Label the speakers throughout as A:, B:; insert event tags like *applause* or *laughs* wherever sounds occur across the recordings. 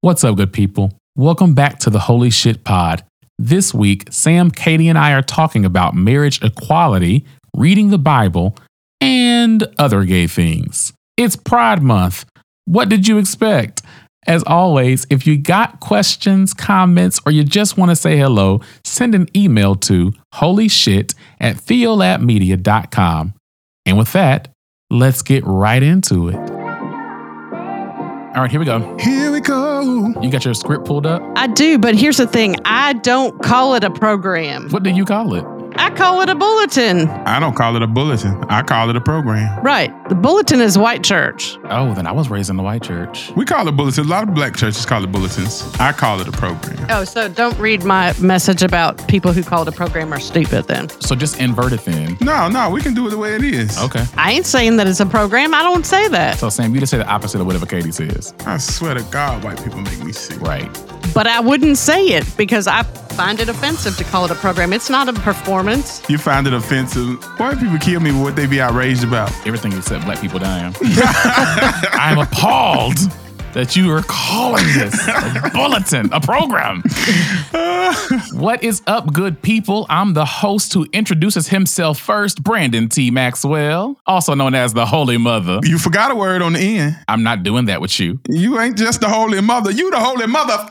A: What's up, good people? Welcome back to the Holy Shit Pod. This week, Sam, Katie, and I are talking about marriage equality, reading the Bible, and other gay things. It's Pride Month. What did you expect? As always, if you got questions, comments, or you just want to say hello, send an email to holyshit at theolabmedia.com. And with that, let's get right into it. All right, here we go.
B: Here we go.
A: You got your script pulled up?
C: I do, but here's the thing I don't call it a program.
A: What do you call it?
C: I call it a bulletin.
B: I don't call it a bulletin. I call it a program.
C: Right. The bulletin is white church.
A: Oh, then I was raised in the white church.
B: We call it bulletins. A lot of black churches call it bulletins. I call it a program.
C: Oh, so don't read my message about people who call it a program are stupid then.
A: So just invert it then.
B: No, no, we can do it the way it is.
A: Okay.
C: I ain't saying that it's a program. I don't say that.
A: So Sam, you just say the opposite of whatever Katie says.
B: I swear to God, white people make me sick.
A: Right.
C: But I wouldn't say it because I find it offensive to call it a program. It's not a performance.
B: You find it offensive. White people kill me with what they be outraged about.
A: Everything except black people dying. *laughs* I'm appalled that you are calling this a bulletin, a program. *laughs* what is up, good people? I'm the host who introduces himself first, Brandon T. Maxwell, also known as the Holy Mother.
B: You forgot a word on the end.
A: I'm not doing that with you.
B: You ain't just the holy mother. You the holy mother.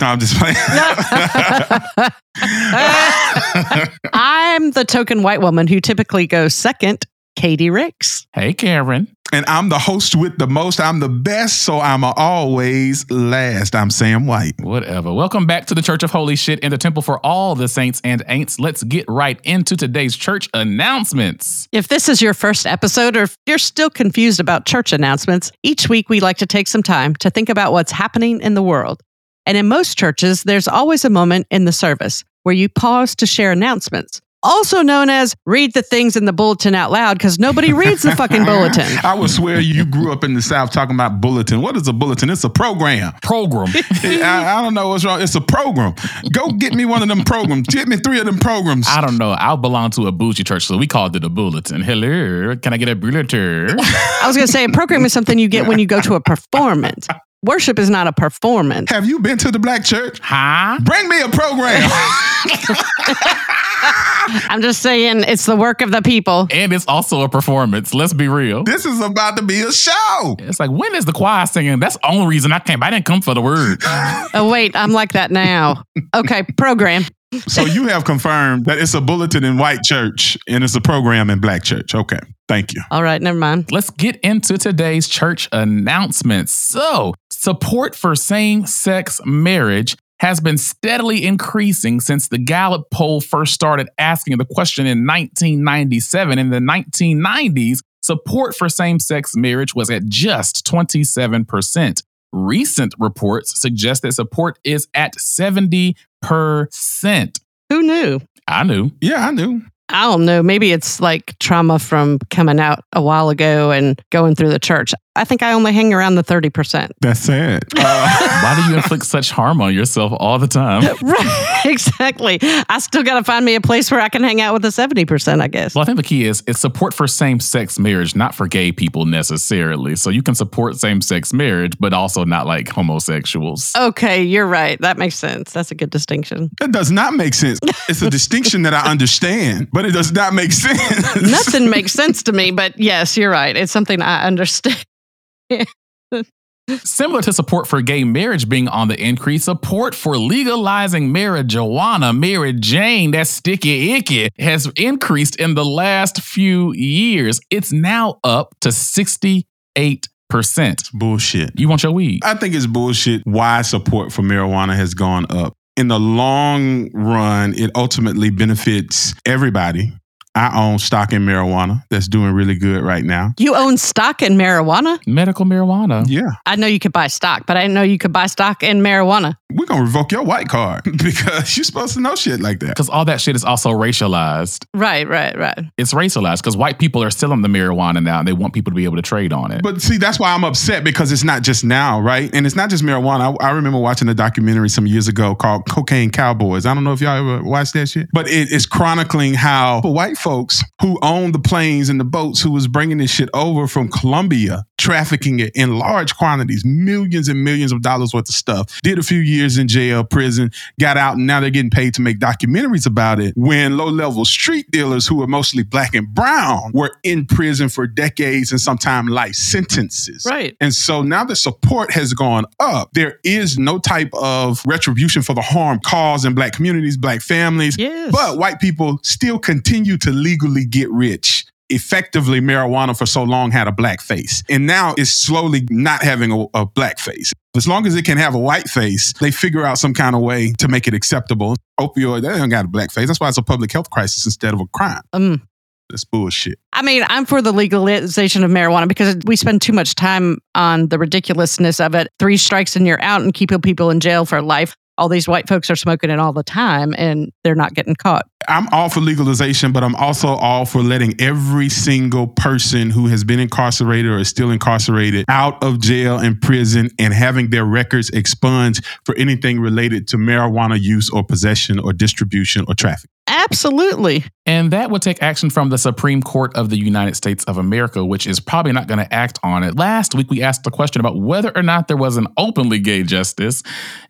B: No, I'm just playing. *laughs*
C: I'm the token white woman who typically goes second, Katie Ricks.
A: Hey, Karen.
B: and I'm the host with the most. I'm the best, so I'm always last. I'm Sam White.
A: Whatever. Welcome back to the Church of Holy Shit in the Temple for all the saints and ain'ts. Let's get right into today's church announcements.
C: If this is your first episode or if you're still confused about church announcements, each week we like to take some time to think about what's happening in the world. And in most churches, there's always a moment in the service where you pause to share announcements, also known as read the things in the bulletin out loud because nobody reads the fucking *laughs* bulletin.
B: I would swear you grew up in the South talking about bulletin. What is a bulletin? It's a program.
A: Program. *laughs*
B: I, I don't know what's wrong. It's a program. Go get me one of them programs. Get me three of them programs.
A: I don't know. I belong to a bougie church, so we called it a bulletin. Hello, can I get a bulletin?
C: I was going to say a program is something you get when you go to a performance. Worship is not a performance.
B: Have you been to the black church?
A: huh?
B: Bring me a program. *laughs* *laughs*
C: I'm just saying it's the work of the people.
A: And it's also a performance. Let's be real.
B: this is about to be a show.
A: It's like, when is the choir singing? That's the only reason I came. I didn't come for the word.
C: Oh, wait, I'm like that now. Okay, program.
B: So you have confirmed that it's a bulletin in white church and it's a program in black church. Okay. Thank you.
C: All right, never mind.
A: Let's get into today's church announcements. So, support for same sex marriage has been steadily increasing since the Gallup poll first started asking the question in 1997. In the 1990s, support for same sex marriage was at just 27%. Recent reports suggest that support is at 70%.
C: Who knew?
A: I knew.
B: Yeah, I knew.
C: I don't know. Maybe it's like trauma from coming out a while ago and going through the church. I think I only hang around the 30%.
B: That's sad. *laughs*
A: Why do you inflict such harm on yourself all the time? *laughs*
C: right, *laughs* exactly. I still got to find me a place where I can hang out with the 70%, I guess.
A: Well, I think the key is it's support for same sex marriage, not for gay people necessarily. So you can support same sex marriage, but also not like homosexuals.
C: Okay, you're right. That makes sense. That's a good distinction.
B: That does not make sense. It's a distinction that I understand, but it does not make sense.
C: Nothing makes sense to me, but yes, you're right. It's something I understand.
A: Similar to support for gay marriage being on the increase, support for legalizing marijuana, Mary Jane, that sticky icky, has increased in the last few years. It's now up to 68%.
B: Bullshit.
A: You want your weed?
B: I think it's bullshit why support for marijuana has gone up. In the long run, it ultimately benefits everybody. I own stock in marijuana that's doing really good right now.
C: You own stock in marijuana?
A: Medical marijuana.
B: Yeah.
C: I know you could buy stock, but I didn't know you could buy stock in marijuana.
B: We're going to revoke your white card *laughs* because you're supposed to know shit like that.
A: Because all that shit is also racialized.
C: Right, right, right.
A: It's racialized because white people are selling the marijuana now and they want people to be able to trade on it.
B: But see, that's why I'm upset because it's not just now, right? And it's not just marijuana. I, I remember watching a documentary some years ago called Cocaine Cowboys. I don't know if y'all ever watched that shit, but it is chronicling how white folks who owned the planes and the boats who was bringing this shit over from Colombia trafficking it in large quantities, millions and millions of dollars worth of stuff. Did a few years in jail, prison, got out, and now they're getting paid to make documentaries about it. When low level street dealers, who are mostly black and brown, were in prison for decades and sometimes life sentences.
C: Right.
B: And so now the support has gone up. There is no type of retribution for the harm caused in black communities, black families.
C: Yes.
B: But white people still continue to legally get rich. Effectively, marijuana for so long had a black face. And now it's slowly not having a, a black face. As long as it can have a white face, they figure out some kind of way to make it acceptable. Opioid, they don't got a black face. That's why it's a public health crisis instead of a crime.
C: Um,
B: That's bullshit.
C: I mean, I'm for the legalization of marijuana because we spend too much time on the ridiculousness of it. Three strikes and you're out and keeping people in jail for life. All these white folks are smoking it all the time and they're not getting caught.
B: I'm all for legalization, but I'm also all for letting every single person who has been incarcerated or is still incarcerated out of jail and prison and having their records expunged for anything related to marijuana use or possession or distribution or traffic.
C: Absolutely.
A: And that would take action from the Supreme Court of the United States of America, which is probably not going to act on it. Last week, we asked the question about whether or not there was an openly gay justice.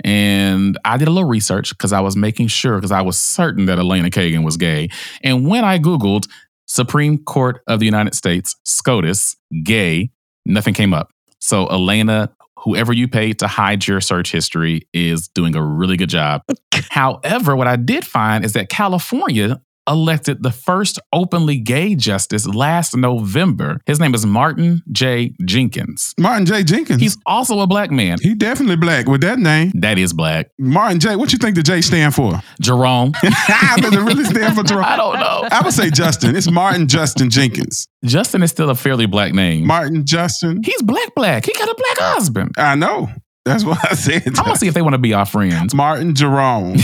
A: And I did a little research because I was making sure, because I was certain that Elena Kagan was gay. And when I Googled Supreme Court of the United States, SCOTUS, gay, nothing came up. So, Elena, whoever you paid to hide your search history is doing a really good job. *laughs* However, what I did find is that California elected the first openly gay justice last November. His name is Martin J. Jenkins.
B: Martin J. Jenkins.
A: He's also a black man.
B: he definitely black with that name.
A: That is black.
B: Martin J. What you think the J stand for?
A: Jerome. *laughs*
B: Does it really stand for Jerome? *laughs*
A: I don't know.
B: I would say Justin. It's Martin Justin Jenkins.
A: Justin is still a fairly black name.
B: Martin Justin.
A: He's black, black. He got a black husband.
B: I know. That's what I said.
A: I'm gonna see if they want to be our friends.
B: Martin Jerome.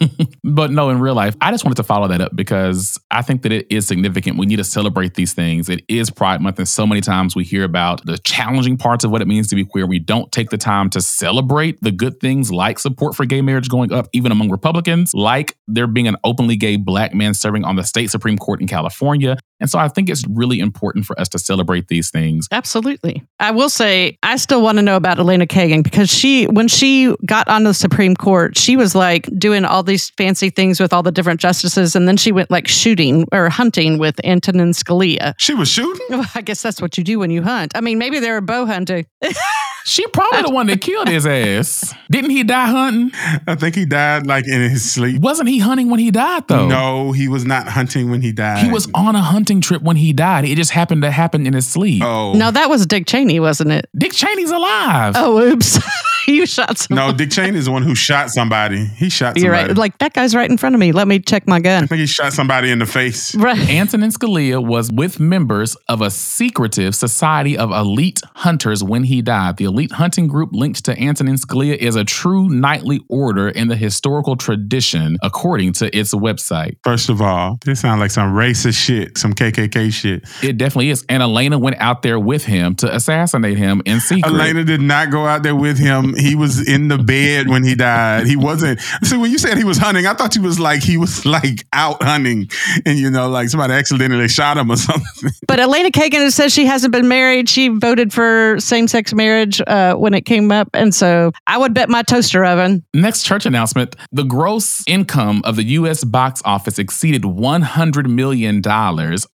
B: *laughs*
A: but no, in real life, I just wanted to follow that up because I think that it is significant. We need to celebrate these things. It is Pride Month, and so many times we hear about the challenging parts of what it means to be queer. We don't take the time to celebrate the good things like support for gay marriage going up, even among Republicans, like there being an openly gay black man serving on the state Supreme Court in California. And so I think it's really important for us to celebrate these things.
C: Absolutely. I will say, I still want to know about Elena Kagan because she, when she got on the Supreme Court, she was like doing all these fancy things with all the different justices. And then she went like shooting or hunting with Antonin Scalia.
B: She was shooting?
C: Well, I guess that's what you do when you hunt. I mean, maybe they're a bow hunter. *laughs*
A: She probably the one that killed his ass. Didn't he die hunting?
B: I think he died like in his sleep.
A: Wasn't he hunting when he died though?
B: No, he was not hunting when he died.
A: He was on a hunting trip when he died. It just happened to happen in his sleep.
B: Oh.
C: No, that was Dick Cheney, wasn't it?
A: Dick Cheney's alive.
C: Oh, oops. *laughs* *laughs* you shot someone.
B: No, Dick Cheney is the one who shot somebody. He shot somebody.
C: You're right. Like, that guy's right in front of me. Let me check my gun.
B: I think he shot somebody in the face.
C: Right. *laughs*
A: Antonin Scalia was with members of a secretive society of elite hunters when he died. The elite hunting group linked to Antonin Scalia is a true knightly order in the historical tradition, according to its website.
B: First of all, this sounds like some racist shit, some KKK shit.
A: It definitely is. And Elena went out there with him to assassinate him in secret.
B: Elena did not go out there with him. He was in the bed when he died. He wasn't. See, when you said he was hunting, I thought he was like he was like out hunting, and you know, like somebody accidentally shot him or something. *laughs*
C: But Elena Kagan says she hasn't been married. She voted for same sex marriage uh, when it came up. And so I would bet my toaster oven.
A: Next church announcement the gross income of the U.S. box office exceeded $100 million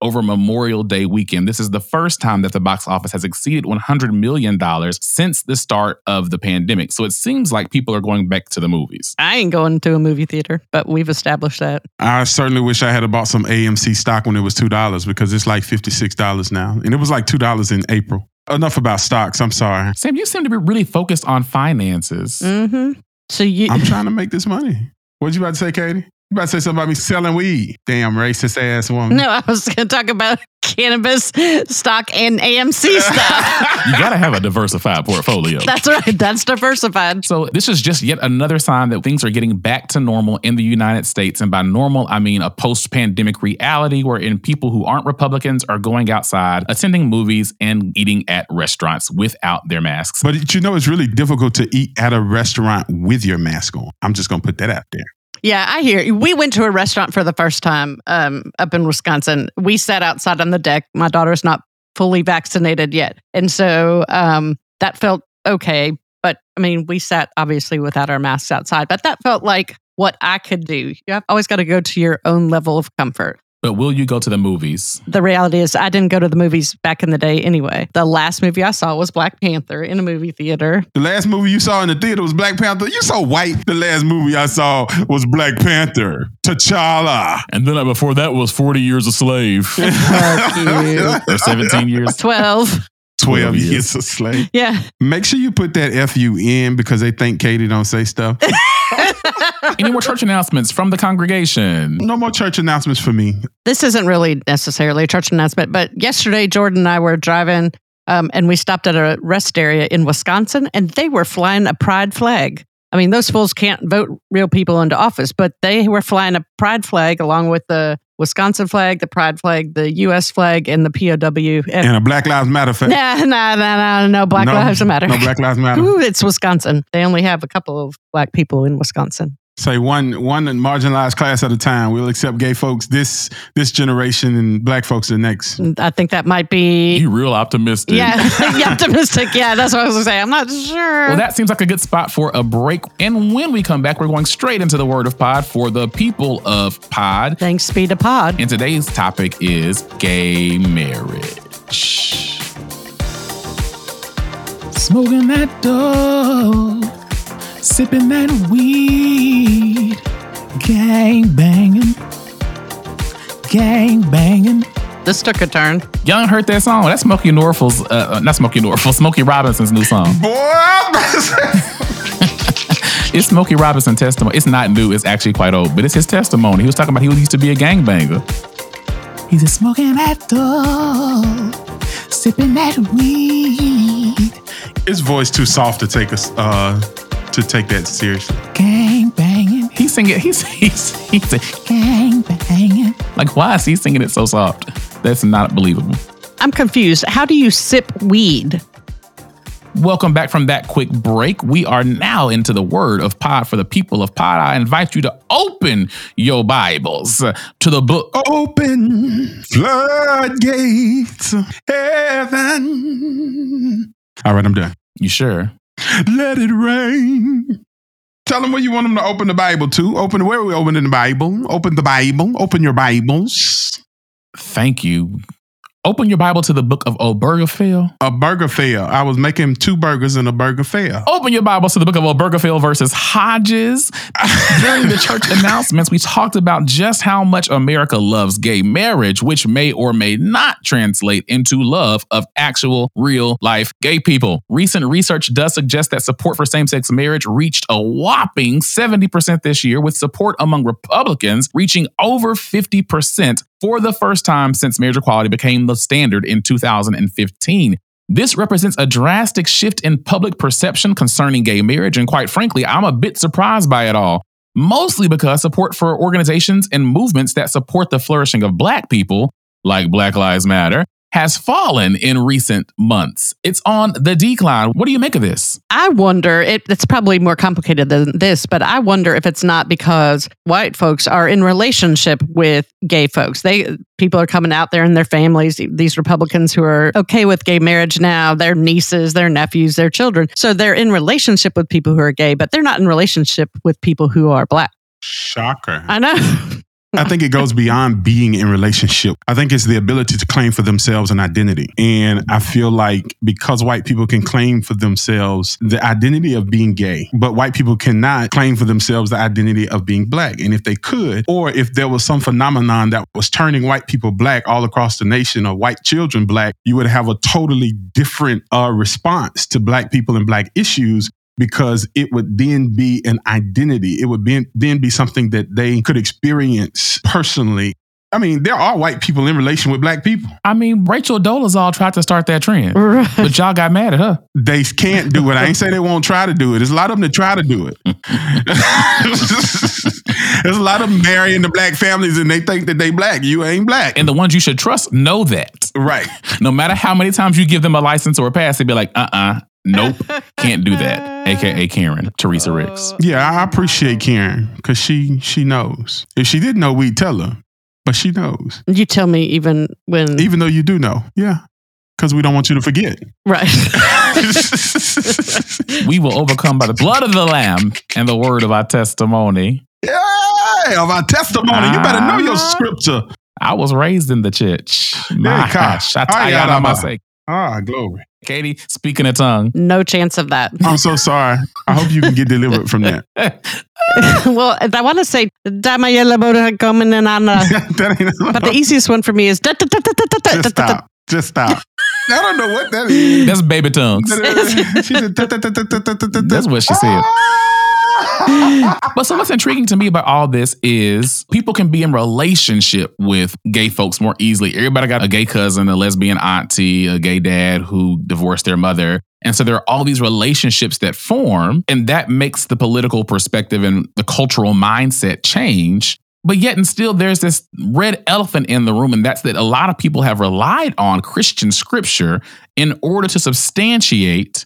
A: over Memorial Day weekend. This is the first time that the box office has exceeded $100 million since the start of the pandemic. So it seems like people are going back to the movies.
C: I ain't going to a movie theater, but we've established that.
B: I certainly wish I had bought some AMC stock when it was two dollars because it's like fifty six dollars now, and it was like two dollars in April. Enough about stocks. I'm sorry.
A: Sam, you seem to be really focused on finances.
C: Mm-hmm. So you,
B: I'm trying to make this money. What you about to say, Katie? You about to say something about me selling weed? Damn racist ass woman.
C: no, I was going to talk about *laughs* cannabis stock and AMC *laughs* stock.
A: You got to have a diversified portfolio.
C: That's right. That's diversified.
A: So, this is just yet another sign that things are getting back to normal in the United States. And by normal, I mean a post pandemic reality wherein people who aren't Republicans are going outside, attending movies, and eating at restaurants without their masks.
B: But you know, it's really difficult to eat at a restaurant with your mask on. I'm just gonna put that out there.
C: Yeah, I hear. We went to a restaurant for the first time um, up in Wisconsin. We sat outside on the deck. My daughter's not fully vaccinated yet. And so um, that felt okay. But I mean, we sat obviously without our masks outside, but that felt like what I could do. You've always got to go to your own level of comfort.
A: But will you go to the movies?
C: The reality is, I didn't go to the movies back in the day anyway. The last movie I saw was Black Panther in a movie theater.
B: The last movie you saw in the theater was Black Panther. You so white. The last movie I saw was Black Panther. T'Challa.
A: And then before that was 40 Years a Slave. *laughs*
C: Oh, Fuck you. *laughs*
A: or 17 years.
C: 12.
B: 12
A: years.
B: years a slave.
C: Yeah.
B: Make sure you put that FU in because they think Katie don't say stuff. *laughs* *laughs*
A: Any more church announcements from the congregation?
B: No more church announcements for me.
C: This isn't really necessarily a church announcement, but yesterday Jordan and I were driving um, and we stopped at a rest area in Wisconsin and they were flying a pride flag. I mean, those fools can't vote real people into office, but they were flying a pride flag along with the Wisconsin flag, the pride flag, the U.S. flag, and the POW. And,
B: And a Black Lives Matter flag.
C: nah, nah, nah, nah, no, Black
B: No,
C: Lives Matter.
B: No Black Lives Matter.
C: Ooh, it's Wisconsin. They only have a couple of black people in Wisconsin.
B: Say one one marginalized class at a time. We'll accept gay folks this this generation and black folks the next.
C: I think that might be.
A: You real optimistic.
C: Yeah, *laughs* *laughs* yeah, optimistic. Yeah, that's what I was going to say. I'm not sure.
A: Well, that seems like a good spot for a break. And when we come back, we're going straight into the word of pod for the people of pod.
C: Thanks be to Pod.
A: And today's topic is gay marriage. Smoking that dope, sipping that weed, gang banging, gang banging.
C: This took a turn.
A: Y'all heard that song? That's Smokie Norful's, uh, uh, not Smokie Norful, Smokey Robinson's new song. *laughs*
B: Boy,
A: It's Smokey Robinson testimony. It's not new. It's actually quite old, but it's his testimony. He was talking about he used to be a gangbanger. He's a smoking that dope, sipping that weed,
B: his voice too soft to take us uh to take that seriously.
A: gang banging. He's singing. He's *laughs* he's he's a gang banging. Like why is he singing it so soft? That's not believable.
C: I'm confused. How do you sip weed?
A: Welcome back from that quick break. We are now into the word of pod for the people of pod. I invite you to open your Bibles to the book
B: Open floodgates heaven. All right, I'm done.
A: You sure?
B: Let it rain. Tell them where you want them to open the Bible to. Open where we opening the Bible? Open the Bible. Open your Bibles.
A: Thank you. Open your Bible to the book of Obergefell.
B: A burger fair. I was making two burgers in a burger fair.
A: Open your Bibles to the book of Obergefell versus Hodges. *laughs* During the church announcements, we talked about just how much America loves gay marriage, which may or may not translate into love of actual real life gay people. Recent research does suggest that support for same sex marriage reached a whopping 70% this year, with support among Republicans reaching over 50% for the first time since marriage equality became the standard in 2015. This represents a drastic shift in public perception concerning gay marriage, and quite frankly, I'm a bit surprised by it all. Mostly because support for organizations and movements that support the flourishing of Black people, like Black Lives Matter, has fallen in recent months. It's on the decline. What do you make of this?
C: I wonder, it, it's probably more complicated than this, but I wonder if it's not because white folks are in relationship with gay folks. They people are coming out there in their families, these Republicans who are okay with gay marriage now, their nieces, their nephews, their children. So they're in relationship with people who are gay, but they're not in relationship with people who are black.
B: Shocker.
C: I know. *laughs*
B: I think it goes beyond being in relationship. I think it's the ability to claim for themselves an identity. And I feel like because white people can claim for themselves the identity of being gay, but white people cannot claim for themselves the identity of being black. And if they could, or if there was some phenomenon that was turning white people black all across the nation or white children black, you would have a totally different uh, response to black people and black issues because it would then be an identity. It would be, then be something that they could experience personally. I mean, there are white people in relation with black people.
A: I mean, Rachel Dolezal tried to start that trend, *laughs*
C: Right.
A: but y'all got mad at her.
B: They can't do it. I ain't say they won't try to do it. There's a lot of them that try to do it. *laughs* There's a lot of them marrying the black families and they think that they black. You ain't black.
A: And the ones you should trust know that.
B: right. *laughs*
A: No matter how many times you give them a license or a pass, they'd be like, uh uh nope, can't do that. *laughs* AKA Karen, Teresa Ricks.
B: Yeah, I appreciate Karen because she she knows. If she didn't know, we'd tell her. But she knows.
C: You tell me even when
B: Even though you do know. Yeah. Because we don't want you to forget.
C: Right. *laughs*
A: We will overcome by the blood of the Lamb and the word of our testimony.
B: Yeah, of our testimony. You better know your
A: Ah.
B: scripture.
A: I was raised in the church. My
B: God.
A: gosh.
B: Ayadama. Ah, glory.
A: Katie, speaking a tongue.
C: no chance of that.
B: I'm so sorry. I hope you can get delivered from that. *laughs*
C: well, I want to say "Damayela coming in on the *laughs*
B: that ain't
C: but the easiest one for me is
B: Just stop. Just stop. I don't know what that *laughs* is.
A: That's baby tongues.
B: She said,
A: That's what she said. But so what's intriguing to me about all this is people can be in relationship with gay folks more easily. Everybody got a gay cousin, a lesbian auntie, a gay dad who divorced their mother. And so there are all these relationships that form, and that makes the political perspective and the cultural mindset change. But yet, and still, there's this red elephant in the room, and that's that a lot of people have relied on Christian scripture in order to substantiate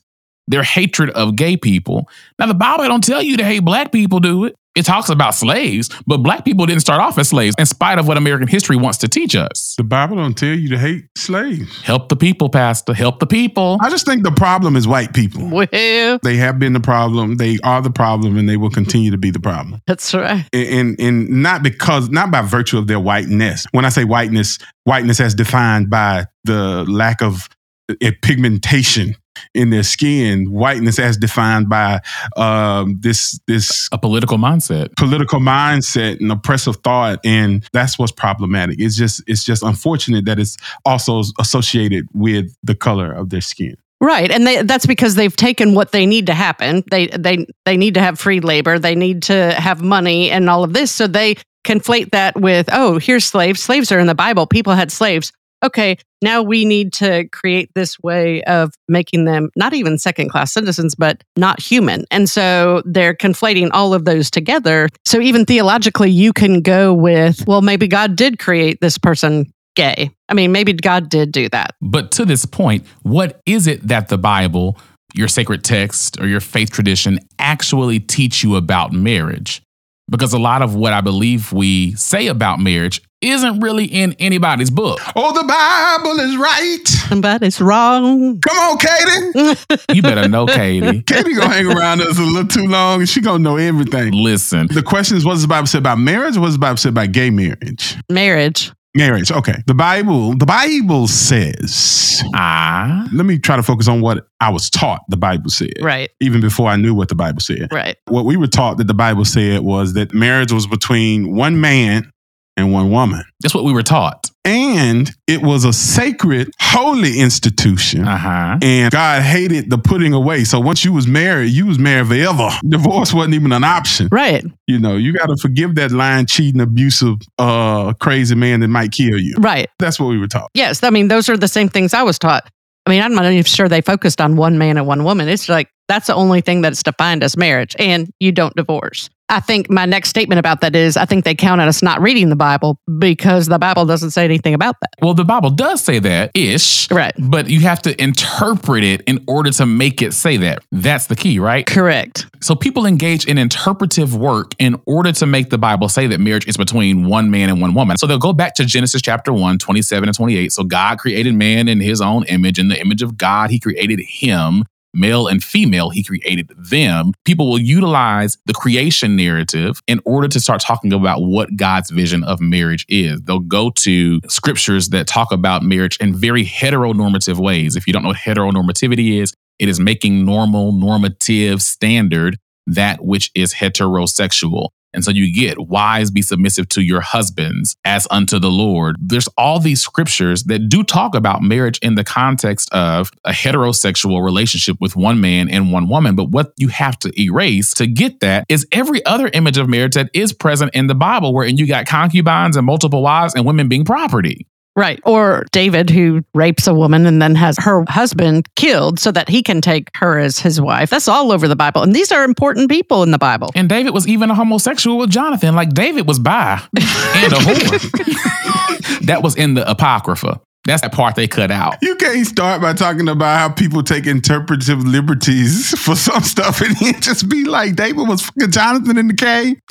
A: their hatred of gay people. Now, the Bible don't tell you to hate black people, do it? It talks about slaves, but black people didn't start off as slaves, in spite of what American history wants to teach us.
B: The Bible don't tell you to hate slaves.
A: Help the people, Pastor. Help the people.
B: I just think the problem is white people.
C: Well,
B: They have been the problem. They are the problem, and they will continue to be the problem.
C: that's right.
B: And and not because not by virtue of their whiteness. When I say whiteness, whiteness as defined by the lack of uh, pigmentation in their skin, whiteness as defined by um, this this
A: A political mindset.
B: political mindset and oppressive thought and that's what's problematic it's just it's just unfortunate that it's also associated with the color of their skin
C: Right, and they, that's because they've taken what they need to happen. They they they need to have free labor. They need to have money and all of this. So they conflate that with oh, here's slaves. Slaves are in the Bible. People had slaves. Okay, now we need to create this way of making them not even second class citizens, but not human. And so they're conflating all of those together. So even theologically, you can go with well, maybe God did create this person gay. I mean, maybe God did do that.
A: But to this point, what is it that the Bible, your sacred text, or your faith tradition actually teach you about marriage? Because a lot of what I believe we say about marriage isn't really in anybody's book.
B: oh the bible is right
C: But it's wrong.
B: come on katie *laughs*
A: You better know, Katie. *laughs*
B: katie gonna hang around us a little too long and she gonna know everything
A: Listen,
B: the question is what does the bible say about marriage or what does the bible say about gay marriage
C: Marriage.
B: Marriage okay. The bible the bible says
A: ah,
B: let me try to focus on what i was taught the bible said
C: Right,
B: even before i knew what the bible said.
C: Right.
B: what we were taught that the Bible said was that marriage was between one man and one woman.
A: that's what we were taught.
B: And it was a sacred, holy institution.
A: Uh huh.
B: And God hated the putting away. So once you was married, you was married forever. *laughs* Divorce wasn't even an option.
C: Right,
B: You know, you got to forgive that lying, cheating, abusive, uh, crazy man that might kill you.
C: right.
B: That's what we were taught.
C: Yes, I mean, those are the same things I was taught. I mean, I'm not even sure they focused on one man and one woman. It's like that's the only thing that's defined as marriage, and you don't divorce. I think my next statement about that is I think they count on us not reading the Bible because the Bible doesn't say anything about that.
A: Well, the Bible does say that ish,
C: Right.
A: but you have to interpret it in order to make it say that. That's the key, right?
C: Correct.
A: So people engage in interpretive work in order to make the Bible say that marriage is between one man and one woman. So they'll go back to Genesis chapter 1, 27 and 28. So God created man in his own image. In the image of God, he created him. Male and female, he created them. People will utilize the creation narrative in order to start talking about what God's vision of marriage is. They'll go to scriptures that talk about marriage in very heteronormative ways. If you don't know what heteronormativity is, it is making normal, normative, standard that which is heterosexual. And so you get wives be submissive to your husbands as unto the Lord. There's all these scriptures that do talk about marriage in the context of a heterosexual relationship with one man and one woman. But what you have to erase to get that is every other image of marriage that is present in the Bible, wherein you got concubines and multiple wives and women being property.
C: Right. Or David, who rapes a woman and then has her husband killed so that he can take her as his wife. That's all over the Bible. And these are important people in the Bible.
A: And David was even a homosexual with Jonathan. Like David was bi and a whore. *laughs* that was in the Apocrypha. That's that part they cut out.
B: You can't start by talking about how people take interpretive liberties for some stuff and then just be like, David was fucking Jonathan in the cave. *laughs*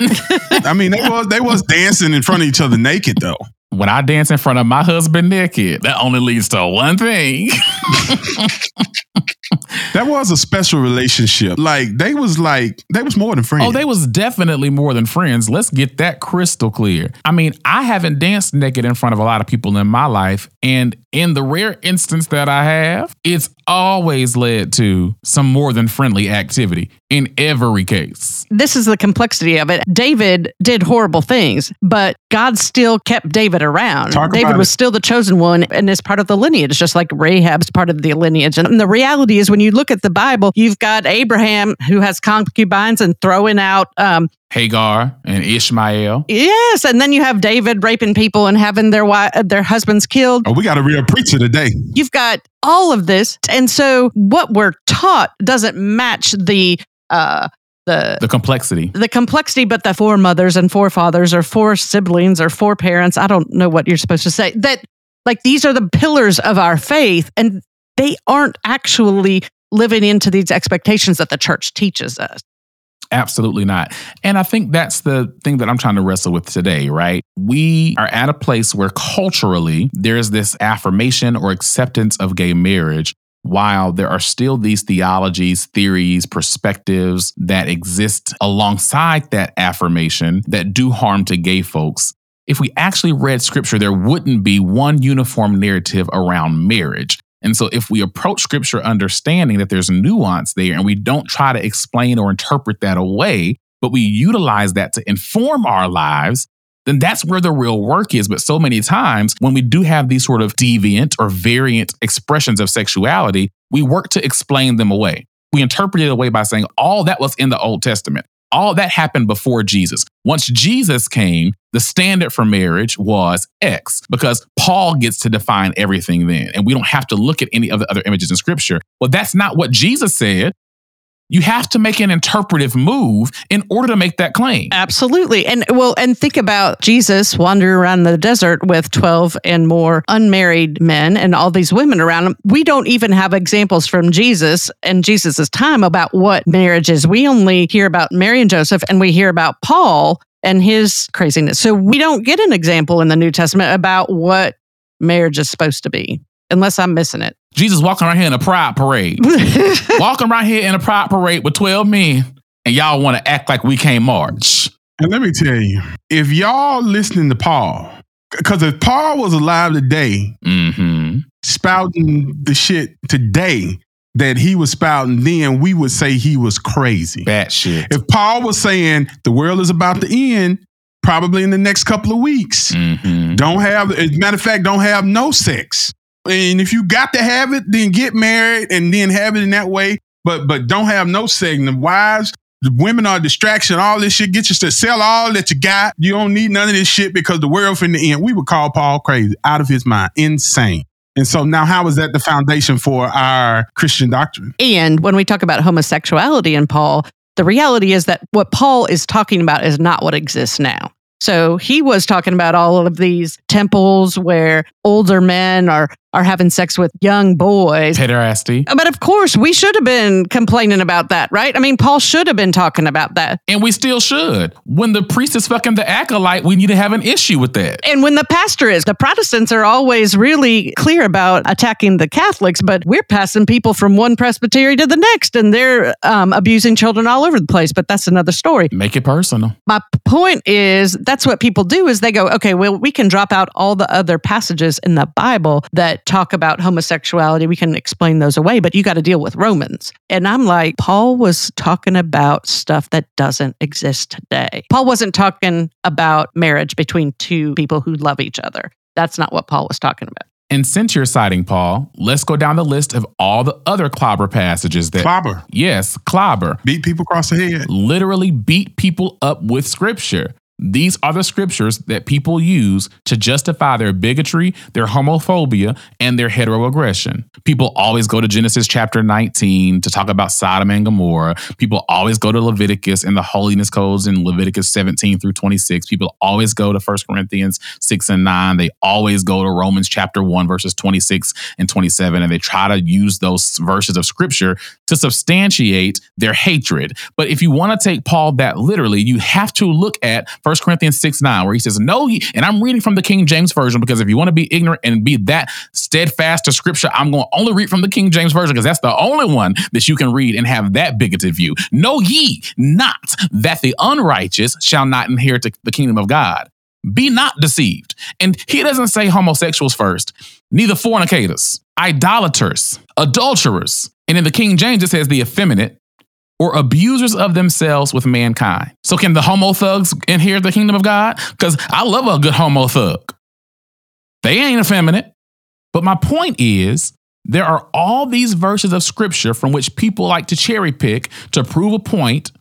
B: I mean, they was they was dancing in front of each other naked though.
A: When I dance in front of my husband naked, that only leads to one thing. *laughs*
B: that was a special relationship. Like they was like they was more than friends.
A: Oh, they was definitely more than friends. Let's get that crystal clear. I mean, I haven't danced naked in front of a lot of people in my life, and in the rare instance that I have, it's always led to some more than friendly activity in every case.
C: This is the complexity of it. David did horrible things, but God still kept David around.
B: Talk
C: David was
B: it.
C: still the chosen one and is part of the lineage, just like Rahab's part of the lineage. And the reality is, when you look at the Bible, you've got Abraham who has concubines and throwing out um,
A: Hagar and Ishmael.
C: Yes, and then you have David raping people and having their wi- their husbands killed.
B: Oh, we got a real preacher today.
C: You've got all of this, and so what we're taught doesn't match the uh, the
A: The complexity.
C: the complexity. But the four mothers and forefathers, or four siblings, or four parents. I don't know what you're supposed to say. That like these are the pillars of our faith, and they aren't actually living into these expectations that the church teaches us.
A: Absolutely not. And I think that's the thing that I'm trying to wrestle with today, right? We are at a place where culturally there's this affirmation or acceptance of gay marriage, while there are still these theologies, theories, perspectives that exist alongside that affirmation that do harm to gay folks. If we actually read scripture, there wouldn't be one uniform narrative around marriage. And so, if we approach scripture understanding that there's nuance there and we don't try to explain or interpret that away, but we utilize that to inform our lives, then that's where the real work is. But so many times, when we do have these sort of deviant or variant expressions of sexuality, we work to explain them away. We interpret it away by saying, all that was in the Old Testament. All that happened before Jesus. Once Jesus came, the standard for marriage was X because Paul gets to define everything then. And we don't have to look at any of the other images in scripture. Well, that's not what Jesus said. You have to make an interpretive move in order to make that claim.
C: Absolutely. And well, and think about Jesus wandering around the desert with 12 and more unmarried men and all these women around him. We don't even have examples from Jesus and Jesus's time about what marriage is. We only hear about Mary and Joseph and we hear about Paul and his craziness. So we don't get an example in the New Testament about what marriage is supposed to be, unless I'm missing it.
A: Jesus walking around here in a pride parade, *laughs* walking around here in a pride parade with 12 men, and y'all want to act like we can't march.
B: And let me tell you, if y'all listening to Paul, because if Paul was alive today,
A: hmm
B: spouting the shit today that he was spouting then, we would say he was crazy.
A: That shit.
B: If Paul was saying the world is about to end, probably in the next couple of weeks,
A: hmm
B: don't have, as a matter of fact, don't have no sex. And if you got to have it, then get married and then have it in that way. But but don't have no the wives, the women are distraction. All this shit. Get you to sell all that you got. You don't need none of this shit because the world the end. We would call Paul crazy, out of his mind, insane. And so now, how is that the foundation for our Christian doctrine?
C: And when we talk about homosexuality in Paul, the reality is that what Paul is talking about is not what exists now. So he was talking about all of these temples where older men are are having sex with young boys.
A: Pederasty.
C: But of course, we should have been complaining about that, right? I mean, Paul should have been talking about that.
A: And we still should. When the priest is fucking the acolyte, we need to have an issue with that.
C: And when the pastor is, the Protestants are always really clear about attacking the Catholics, but we're passing people from one presbytery to the next and they're um, abusing children all over the place. But that's another story.
A: Make it personal.
C: my point is that's what people do is they go okay well we can drop out all the other passages in the bible that talk about homosexuality we can explain those away but you got to deal with romans. And i'm like paul was talking about stuff that doesn't exist today. Paul wasn't talking about marriage between two people who love each other. That's not what paul was talking about.
A: And since you're citing Paul, let's go down the list of all the other clobber passages that,
B: Clobber,
A: yes, clobber,
B: beat people across the head.
A: literally beat people up with scripture. These are the scriptures that people use to justify their bigotry, their homophobia, and their heteroaggression. People always go to Genesis chapter 19 to talk about Sodom and Gomorrah. People always go to Leviticus and the holiness codes in Leviticus 17 through 26. People always go to 1 Corinthians 6 and 9. They always go to Romans chapter 1, verses 26 and 27. And they try to use those verses of scripture to substantiate their hatred. But if you want to take Paul that literally, you have to look at 1 Corinthians 6 9, where he says, No, ye, and I'm reading from the King James Version because if you want to be ignorant and be that steadfast to scripture, I'm going to only read from the King James Version because that's the only one that you can read and have that bigoted view. Know ye not that the unrighteous shall not inherit the kingdom of God. Be not deceived. And he doesn't say homosexuals first, neither fornicators, idolaters, adulterers. And in the King James, it says the effeminate or abusers of themselves with mankind. So can the homo thugs inherit the kingdom of God? Because I love a good homo thug. They ain't effeminate. But my point is, there are all these verses of scripture from which people like to cherry pick to prove a point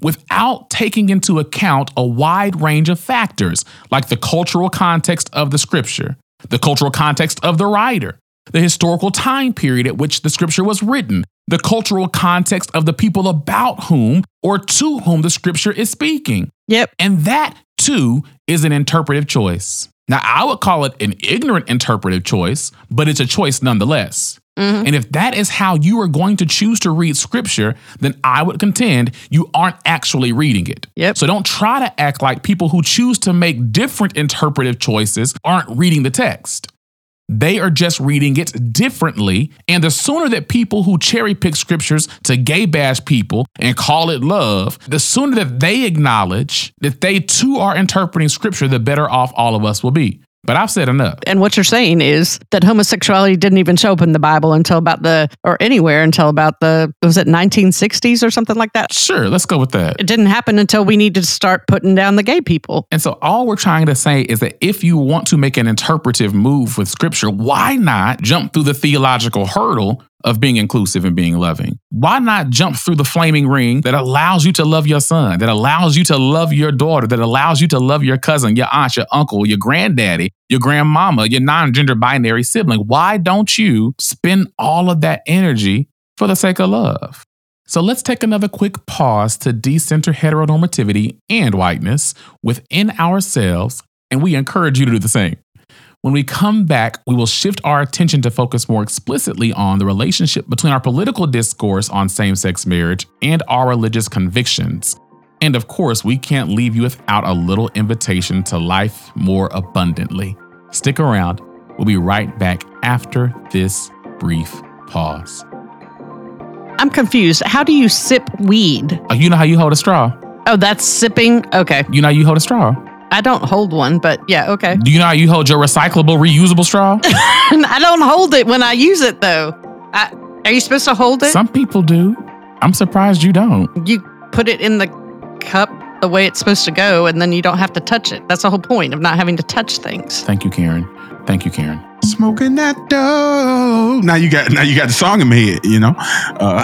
A: without taking into account a wide range of factors like the cultural context of the scripture, the cultural context of the writer, the historical time period at which the scripture was written, the cultural context of the people about whom or to whom the scripture is speaking.
C: Yep.
A: And that too is an interpretive choice. Now, I would call it an ignorant interpretive choice, but it's a choice nonetheless. Mm-hmm. And if that is how you are going to choose to read scripture, then I would contend you aren't actually reading it.
C: Yep.
A: So don't try to act like people who choose to make different interpretive choices aren't reading the text. They are just reading it differently. And the sooner that people who cherry pick scriptures to gay bash people and call it love, the sooner that they acknowledge that they too are interpreting scripture, the better off all of us will be. But I've said enough.
C: And what you're saying is that homosexuality didn't even show up in the Bible until about the, or anywhere until about the, was it 1960s or something like that?
A: Sure, let's go with that.
C: It didn't happen until we needed to start putting down the gay people.
A: And so all we're trying to say is that if you want to make an interpretive move with scripture, why not jump through the theological hurdle of being inclusive and being loving? Why not jump through the flaming ring that allows you to love your son, that allows you to love your daughter, that allows you to love your cousin, your aunt, your uncle, your granddaddy, your grandmama, your non gender binary sibling? Why don't you spend all of that energy for the sake of love? So let's take another quick pause to decenter heteronormativity and whiteness within ourselves, and we encourage you to do the same. When we come back, we will shift our attention to focus more explicitly on the relationship between our political discourse on same sex marriage and our religious convictions. And of course, we can't leave you without a little invitation to life more abundantly. Stick around. We'll be right back after this brief pause.
C: I'm confused. How do you sip weed?
A: Uh, you know how you hold a straw?
C: Oh, that's sipping? Okay.
A: You know how you hold a straw?
C: I don't hold one, but yeah, okay.
A: Do you know how you hold your recyclable, reusable straw? *laughs*
C: I don't hold it when I use it, though. I, are you supposed to hold it?
A: Some people do. I'm surprised you don't.
C: You put it in the cup the way it's supposed to go, and then you don't have to touch it. That's the whole point of not having to touch things.
A: Thank you, Karen. Thank you, Karen.
B: Smoking that dough. Now you got now you got the song in my head, you know. Uh,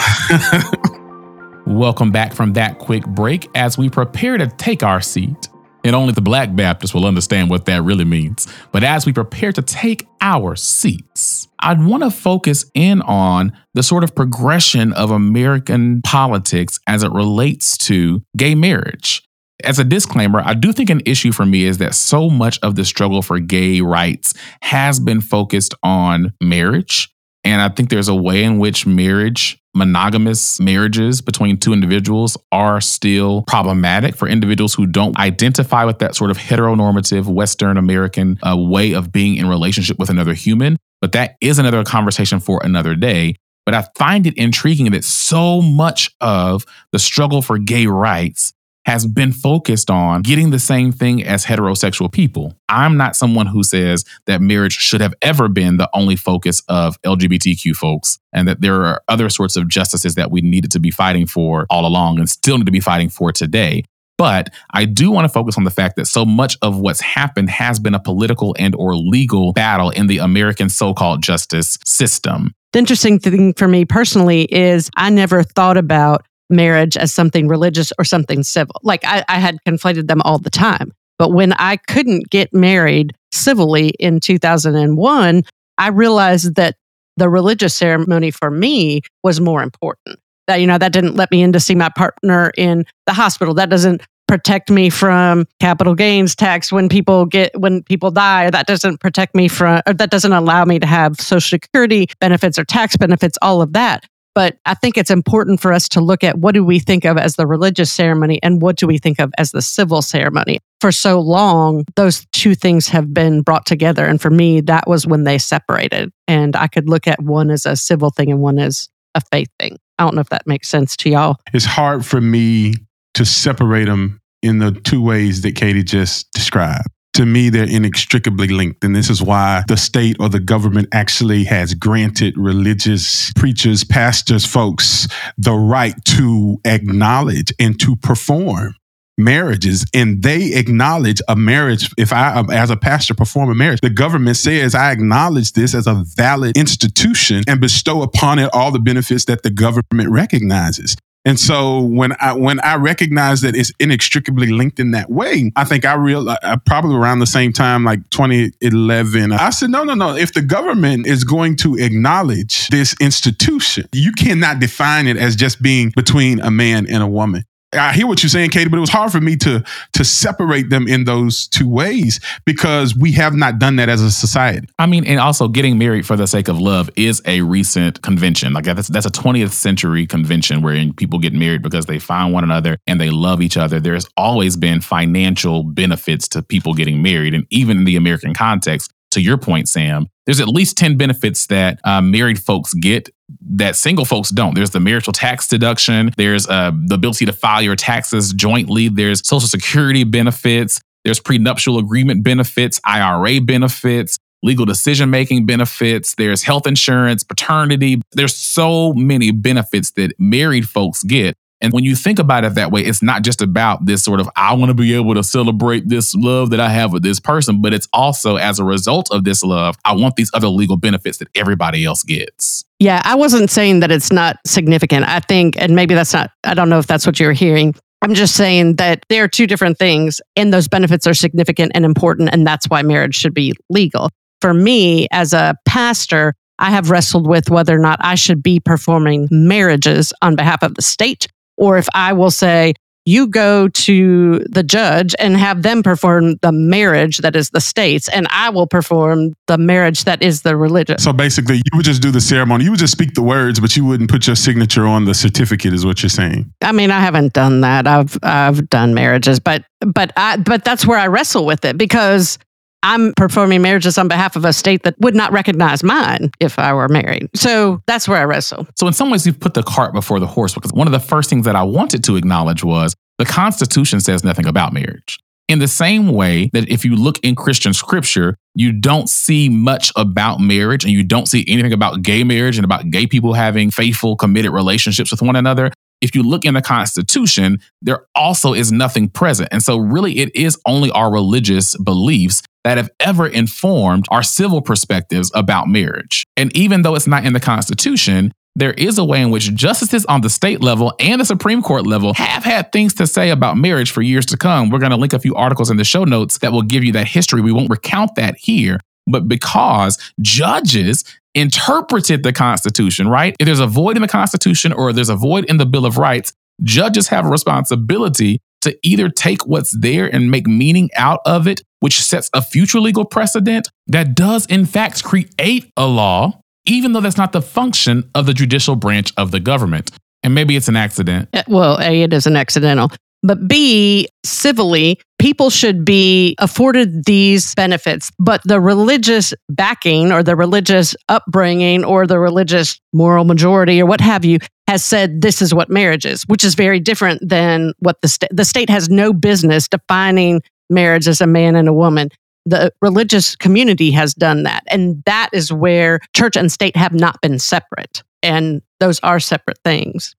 B: *laughs*
A: Welcome back from that quick break as we prepare to take our seat and only the Black Baptists will understand what that really means. But as we prepare to take our seats, I'd want to focus in on the sort of progression of American politics as it relates to gay marriage. As a disclaimer, I do think an issue for me is that so much of the struggle for gay rights has been focused on marriage. And I think there's a way in which marriage monogamous marriages between two individuals are still problematic for individuals who don't identify with that sort of heteronormative Western American uh, way of being in relationship with another human. But that is another conversation for another day. But I find it intriguing that so much of the struggle for gay rights has been focused on getting the same thing as heterosexual people. I'm not someone who says that marriage should have ever been the only focus of LGBTQ folks and that there are other sorts of justices that we needed to be fighting for all along and still need to be fighting for today. But I do want to focus on the fact that so much of what's happened has been a political and or legal battle in the American so-called justice system.
C: The interesting thing for me personally is I never thought about marriage as something religious or something civil. Like I, I had conflated them all the time. But when I couldn't get married civilly in 2001, I realized that the religious ceremony for me was more important. That, you know, that didn't let me in to see my partner in the hospital. That doesn't protect me from capital gains tax when people get when people die that doesn't protect me from or that doesn't allow me to have social security benefits or tax benefits all of that But I think it's important for us to look at what do we think of as the religious ceremony and what do we think of as the civil ceremony. For so long, those two things have been brought together. And for me, that was when they separated. And I could look at one as a civil thing and one as a faith thing. I don't know if that makes sense to y'all.
B: It's hard for me to separate them in the two ways that Katie just described. To me, they're inextricably linked. And this is why the state or the government actually has granted religious preachers, pastors, folks the right to acknowledge and to perform marriages. And they acknowledge a marriage. If i as a pastor perform a marriage the government says i acknowledge this as a valid institution and bestow upon it all the benefits that the government recognizes and so when I when I recognize that it's inextricably linked in that way, I think I real uh, probably around the same time, like 2011, I said, no, no, no. If the government is going to acknowledge this institution, you cannot define it as just being between a man and a woman. I hear what you're saying, Katie, but it was hard for me to to separate them in those two ways because we have not done that as a society.
A: I mean, and also getting married for the sake of love is a recent convention. Like that's that's a 20th century convention wherein people get married because they find one another and they love each other. There's always been financial benefits to people getting married, and even in the American context, to your point, Sam, there's at least 10 benefits that uh, married folks get that single folks don't. There's the marital tax deduction, there's uh, the ability to file your taxes jointly, there's social security benefits, there's prenuptial agreement benefits, IRA benefits, legal decision making benefits, there's health insurance, paternity. There's so many benefits that married folks get and when you think about it that way, it's not just about this sort of, I want to be able to celebrate this love that I have with this person, but it's also as a result of this love, I want these other legal benefits that everybody else gets.
C: Yeah, I wasn't saying that it's not significant. I think, and maybe that's not, I don't know if that's what you're hearing. I'm just saying that there are two different things, and those benefits are significant and important, and that's why marriage should be legal. For me, as a pastor, I have wrestled with whether or not I should be performing marriages on behalf of the state or if I will say, you go to the judge and have them perform the marriage that is the state's, and I will perform the marriage that is the religion.
B: So basically, you would just do the ceremony. You would just speak the words, but you wouldn't put your signature on the certificate. Is what you're saying?
C: I mean, I haven't done that. I've I've done marriages, but but I but that's where I wrestle with it because I'm performing marriages on behalf of a state that would not recognize mine if I were married. So that's where I wrestle.
A: So, in some ways, you've put the cart before the horse because one of the first things that I wanted to acknowledge was the Constitution says nothing about marriage. In the same way that if you look in Christian scripture, you don't see much about marriage and you don't see anything about gay marriage and about gay people having faithful, committed relationships with one another. If you look in the Constitution, there also is nothing present. And so, really, it is only our religious beliefs that have ever informed our civil perspectives about marriage. And even though it's not in the Constitution, there is a way in which justices on the state level and the Supreme Court level have had things to say about marriage for years to come. We're going to link a few articles in the show notes that will give you that history. We won't recount that here, but because judges interpreted the Constitution, right? If there's a void in the Constitution or there's a void in the Bill of Rights, judges have a responsibility to either take what's there and make meaning out of it, which sets a future legal precedent that does, in fact, create a law, even though that's not the function of the judicial branch of the government. And maybe it's an accident.
C: Well, A, it is an accidental. But B, civilly, people should be afforded these benefits. But the religious backing or the religious upbringing or the religious moral majority or what have you has said this is what marriage is, which is very different than what the state the state has no business defining marriage as a man and a woman. The religious community has done that. And that is where church and state have not been separate. And those are separate things.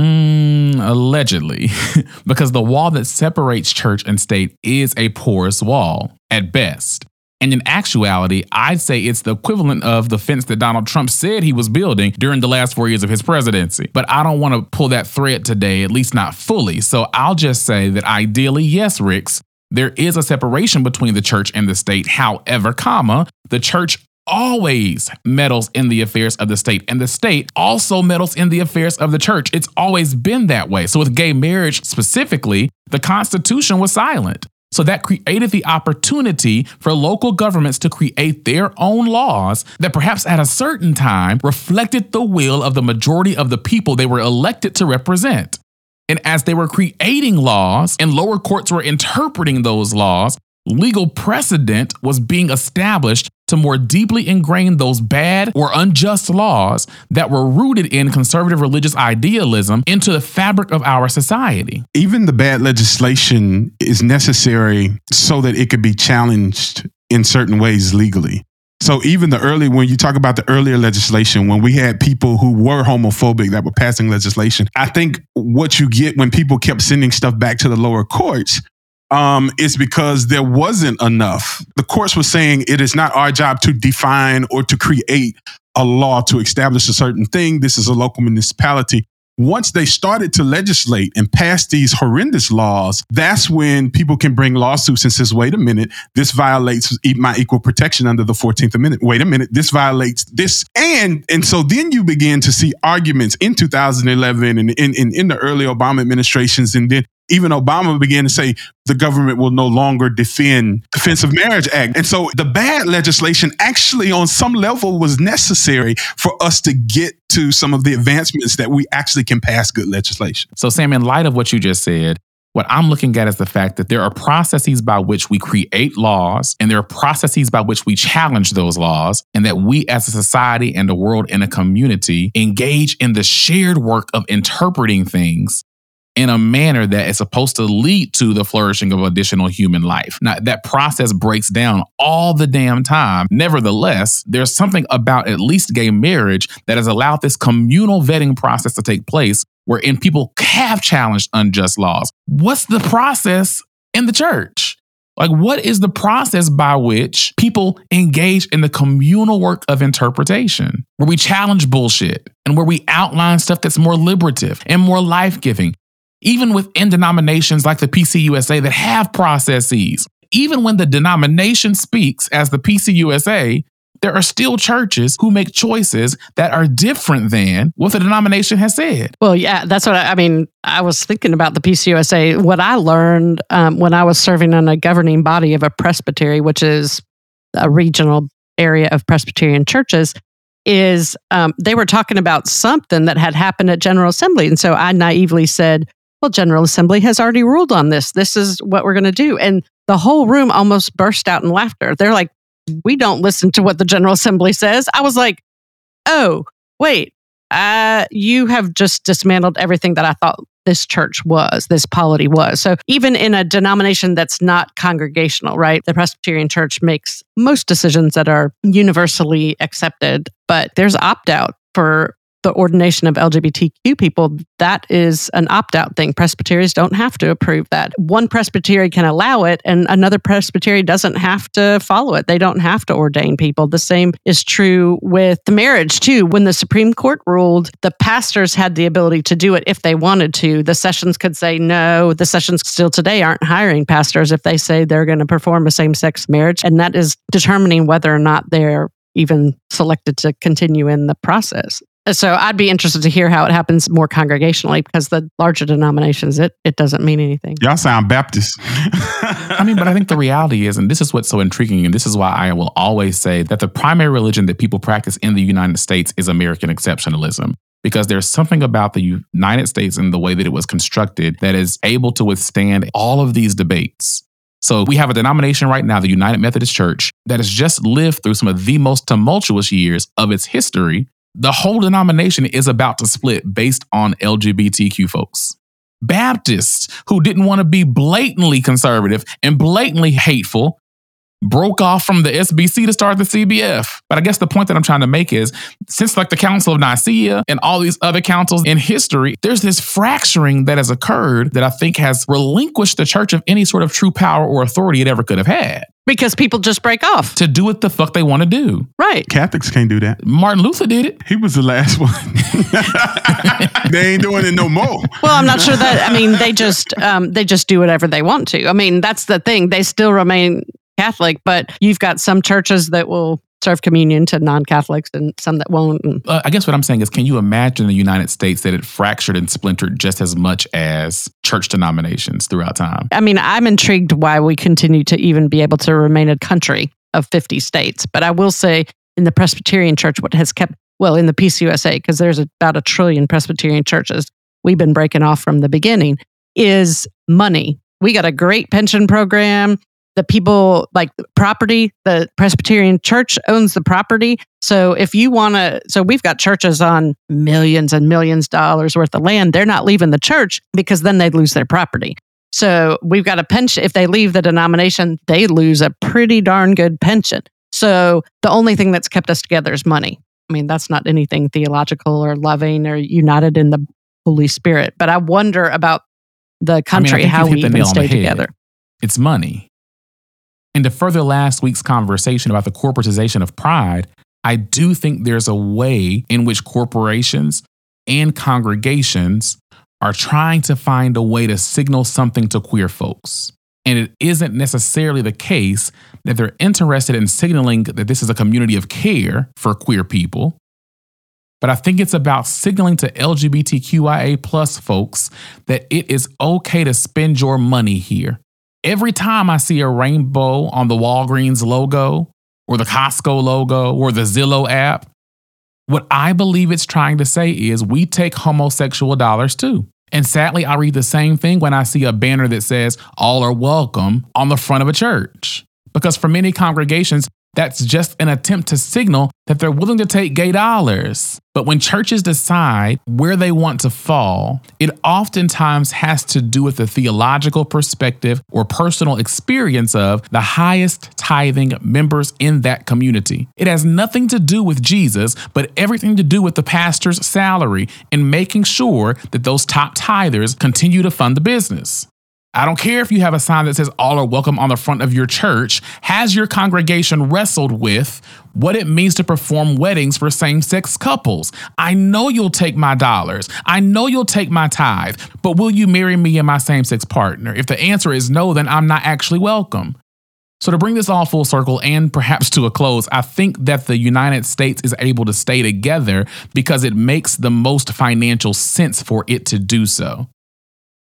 A: Mm, allegedly, *laughs* because the wall that separates church and state is a porous wall at best. And in actuality, I'd say it's the equivalent of the fence that Donald Trump said he was building during the last four years of his presidency. But I don't want to pull that thread today, at least not fully. So I'll just say that ideally, yes, Ricks, there is a separation between the church and the state. However, comma, the church always meddles in the affairs of the state, and the state also meddles in the affairs of the church. It's always been that way. So, with gay marriage specifically, the Constitution was silent. So that created the opportunity for local governments to create their own laws that perhaps at a certain time reflected the will of the majority of the people they were elected to represent. And as they were creating laws and lower courts were interpreting those laws, legal precedent was being established to more deeply ingrain those bad or unjust laws that were rooted in conservative religious idealism into the fabric of our society.
B: Even the bad legislation is necessary so that it could be challenged in certain ways legally. So even the early, when you talk about the earlier legislation, when we had people who were homophobic that were passing legislation, I think what you get when people kept sending stuff back to the lower courts um, is because there wasn't enough. The courts were saying it is not our job to define or to create a law to establish a certain thing. This is a local municipality. Once they started to legislate and pass these horrendous laws, that's when people can bring lawsuits and says, wait a minute, this violates my equal protection under the 14th Amendment. Wait a minute, this violates this. And and so then you begin to see arguments in 2011 and in, in, in the early Obama administrations and then even Obama began to say the government will no longer defend Defense of Marriage Act. And so the bad legislation actually on some level was necessary for us to get to some of the advancements that we actually can pass good legislation.
A: So Sam, in light of what you just said, what I'm looking at is the fact that there are processes by which we create laws and there are processes by which we challenge those laws, and that we as a society and a world and a community engage in the shared work of interpreting things in a manner that is supposed to lead to the flourishing of additional human life. Now, that process breaks down all the damn time. Nevertheless, there's something about at least gay marriage that has allowed this communal vetting process to take place wherein people have challenged unjust laws. What's the process in the church? Like, what is the process by which people engage in the communal work of interpretation, where we challenge bullshit and where we outline stuff that's more liberative and more life giving even within denominations like the PCUSA that have processes. Even when the denomination speaks as the PCUSA, there are still churches who make choices that are different than what the denomination has said.
C: Well, yeah, that's what I, I mean. I was thinking about the PCUSA. What I learned um, when I was serving on a governing body of a presbytery, which is a regional area of Presbyterian churches, is um, they were talking about something that had happened at General Assembly. And so I naively said, well, General Assembly has already ruled on this. This is what we're going to do. And the whole room almost burst out in laughter. They're like, we don't listen to what the General Assembly says. I was like, oh, wait, uh, you have just dismantled everything that I thought this church was, this polity was. So even in a denomination that's not congregational, right? The Presbyterian Church makes most decisions that are universally accepted, but there's opt out for the ordination of LGBTQ people, that is an opt out thing. Presbyterians don't have to approve that. One presbytery can allow it, and another presbytery doesn't have to follow it. They don't have to ordain people. The same is true with the marriage, too. When the Supreme Court ruled, the pastors had the ability to do it if they wanted to. The sessions could say no. The sessions still today aren't hiring pastors if they say they're going to perform a same sex marriage, and that is determining whether or not they're even selected to continue in the process. So I'd be interested to hear how it happens more congregationally because the larger denominations, it it doesn't mean anything.
B: Y'all sound Baptist. *laughs*
A: I mean, but I think the reality is, and this is what's so intriguing, and this is why I will always say that the primary religion that people practice in the United States is American exceptionalism. Because there's something about the United States and the way that it was constructed that is able to withstand all of these debates. So we have a denomination right now, the United Methodist Church, that has just lived through some of the most tumultuous years of its history the whole denomination is about to split based on LGBTQ folks. Baptists who didn't want to be blatantly conservative and blatantly hateful broke off from the SBC to start the CBF. But I guess the point that I'm trying to make is since like the Council of Nicaea and all these other councils in history, there's this fracturing that has occurred that I think has relinquished the church of any sort of true power or authority it ever could have had.
C: Because people just break off
A: to do what the fuck they want to do.
C: Right.
B: Catholics can't do that.
A: Martin Luther did it.
B: He was the last one. *laughs* they ain't doing it no more.
C: Well, I'm not sure that. I mean, they just um, they just do whatever they want to. I mean, that's the thing. They still remain Catholic, but you've got some churches that will serve communion to non Catholics and some that won't.
A: Uh, I guess what I'm saying is, can you imagine the United States that it fractured and splintered just as much as church denominations throughout time?
C: I mean, I'm intrigued why we continue to even be able to remain a country of 50 states. But I will say, in the Presbyterian Church, what has kept, well, in the PCUSA, because there's about a trillion Presbyterian churches, we've been breaking off from the beginning, is money. We got a great pension program. The people like property, the Presbyterian Church owns the property. So if you want to, so we've got churches on millions and millions of dollars worth of land. They're not leaving the church because then they'd lose their property. So we've got a pension. If they leave the denomination, they lose a pretty darn good pension. So the only thing that's kept us together is money. I mean, that's not anything theological or loving or united in the Holy Spirit. But I wonder about the country,
A: think
C: how
A: you've hit
C: we even
A: nail on the
C: stay together.
A: It's money. And to further last week's conversation about the corporatization of pride, I do think there's a way in which corporations and congregations are trying to find a way to signal something to queer folks. And it isn't necessarily the case that they're interested in signaling that this is a community of care for queer people. But I think it's about signaling to LGBTQIA plus folks that it is okay to spend your money here. Every time I see a rainbow on the Walgreens logo or the Costco logo or the Zillow app, what I believe it's trying to say is we take homosexual dollars too. And sadly, I read the same thing when I see a banner that says all are welcome on the front of a church. Because for many congregations, that's just an attempt to signal that they're willing to take gay dollars. But when churches decide where they want to fall, it oftentimes has to do with the theological perspective or personal experience of the highest tithing members in that community. It has nothing to do with Jesus, but everything to do with the pastor's salary and making sure that those top tithers continue to fund the business. I don't care if you have a sign that says all are welcome on the front of your church. Has your congregation wrestled with what it means to perform weddings for same sex couples? I know you'll take my dollars. I know you'll take my tithe, but will you marry me and my same sex partner? If the answer is no, then I'm not actually welcome. So, to bring this all full circle and perhaps to a close, I think that the United States is able to stay together because it makes the most financial sense for it to do so.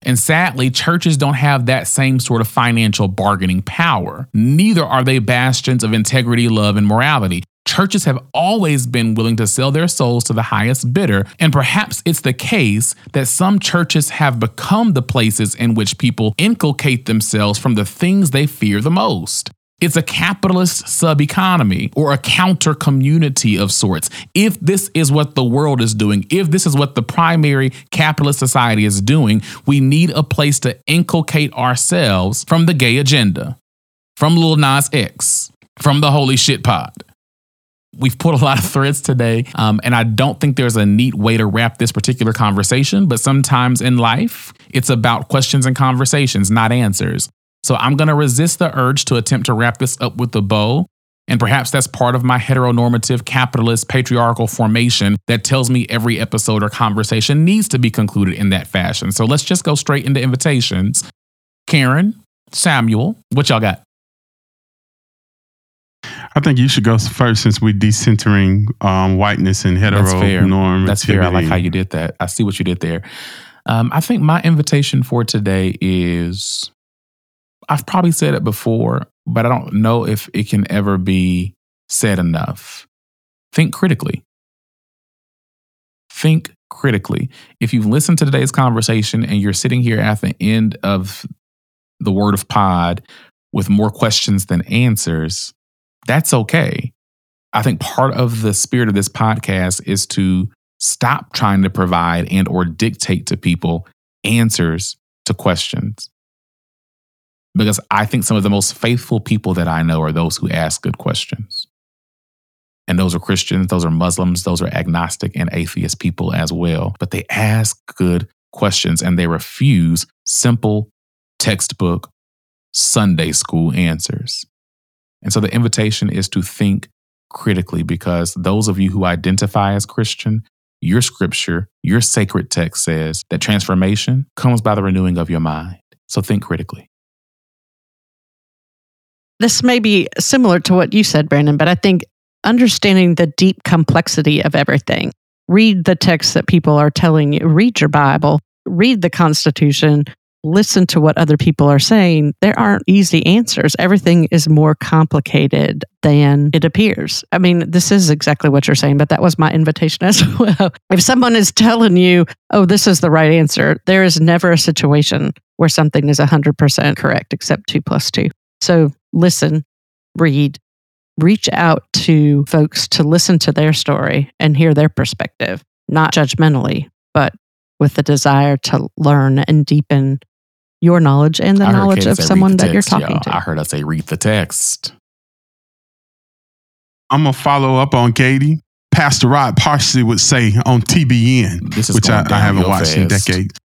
A: And sadly, churches don't have that same sort of financial bargaining power. Neither are they bastions of integrity, love, and morality. Churches have always been willing to sell their souls to the highest bidder, and perhaps it's the case that some churches have become the places in which people inculcate themselves from the things they fear the most. It's a capitalist sub economy or a counter community of sorts. If this is what the world is doing, if this is what the primary capitalist society is doing, we need a place to inculcate ourselves from the gay agenda, from Lil Nas X, from the Holy Shit Pod. We've put a lot of threads today, um, and I don't think there's a neat way to wrap this particular conversation, but sometimes in life, it's about questions and conversations, not answers. So I'm going to resist the urge to attempt to wrap this up with a bow. And perhaps that's part of my heteronormative, capitalist, patriarchal formation that tells me every episode or conversation needs to be concluded in that fashion. So let's just go straight into invitations. Karen, Samuel, what y'all got?
B: I think you should go first since we're decentering um, whiteness and
A: That's fair.
B: heteronormativity.
A: That's fair. I like how you did that. I see what you did there. Um, I think my invitation for today is I've probably said it before, but I don't know if it can ever be said enough. Think critically. Think critically. If you've listened to today's conversation and you're sitting here at the end of the word of pod with more questions than answers, that's okay. I think part of the spirit of this podcast is to stop trying to provide and or dictate to people answers to questions because I think some of the most faithful people that I know are those who ask good questions. And those are Christians, those are Muslims, those are agnostic and atheist people as well. But they ask good questions and they refuse simple textbook Sunday school answers. And so the invitation is to think critically because those of you who identify as Christian, your scripture, your sacred text says that transformation comes by the renewing of your mind. So think critically.
C: This may be similar to what you said, Brandon, but I think understanding the deep complexity of everything. Read the texts that people are telling you, read your Bible, read the Constitution, listen to what other people are saying. There aren't easy answers. Everything is more complicated than it appears. I mean, this is exactly what you're saying, but that was my invitation as *laughs* well. If someone is telling you, oh, this is the right answer, there is never a situation where something is 100% correct except two plus two. So listen, read, reach out to folks to listen to their story and hear their perspective, not judgmentally, but with the desire to learn and deepen your knowledge and the knowledge of someone
A: the
C: that you're talking
A: y'all.
C: to.
A: I heard us say, read the text.
B: I'm gonna follow up on Katie. Pastor Rod Parsley would say on TBN,
A: This is
B: which I, I haven't
A: downhill
B: watched in decades.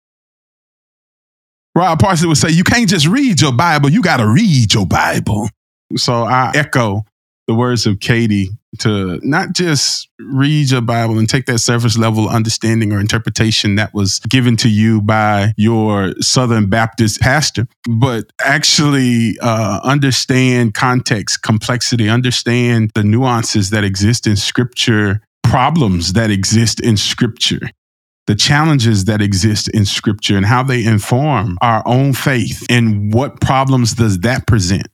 B: Rod Parsley would say, "You can't just read your Bible; you got to read your Bible." So I echo the words of Katie to not just read your Bible and take that surface level understanding or interpretation that was given to you by your Southern Baptist pastor, but actually uh, understand context, complexity, understand the nuances that exist in Scripture, problems that exist in Scripture the challenges that exist in scripture and how they inform our own faith and what problems does that present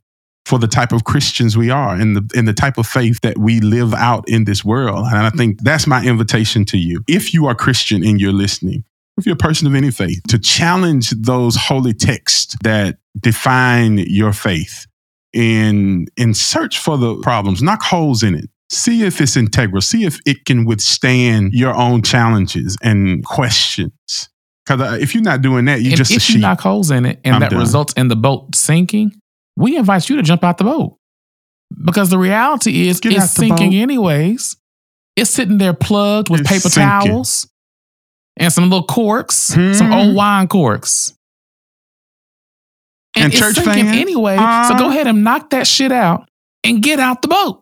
B: for the type of Christians we are and the and the type of faith that we live out in this world. And I think that's my invitation to you. If you are Christian and you're listening, if you're a person of any faith, to challenge those holy texts that define your faith and and search for the problems, knock holes in it. See if it's integral. See if it can withstand your own challenges and questions. Because if you're not doing that, you're
A: and
B: just a
A: if you knock holes in it and
B: I'm
A: that
B: done.
A: results in the boat sinking, we invite you to jump out the boat. Because the reality is
B: Get
A: it's sinking
B: boat.
A: anyways. It's sitting there plugged with
B: It's
A: paper
B: sinking.
A: towels and some little corks, some
B: Hmm.
A: old wine corks.
B: And
A: it's
B: church
A: sinking
B: fans?
A: anyway.
B: Uh,
A: so go ahead and knock that shit out and get out the boat.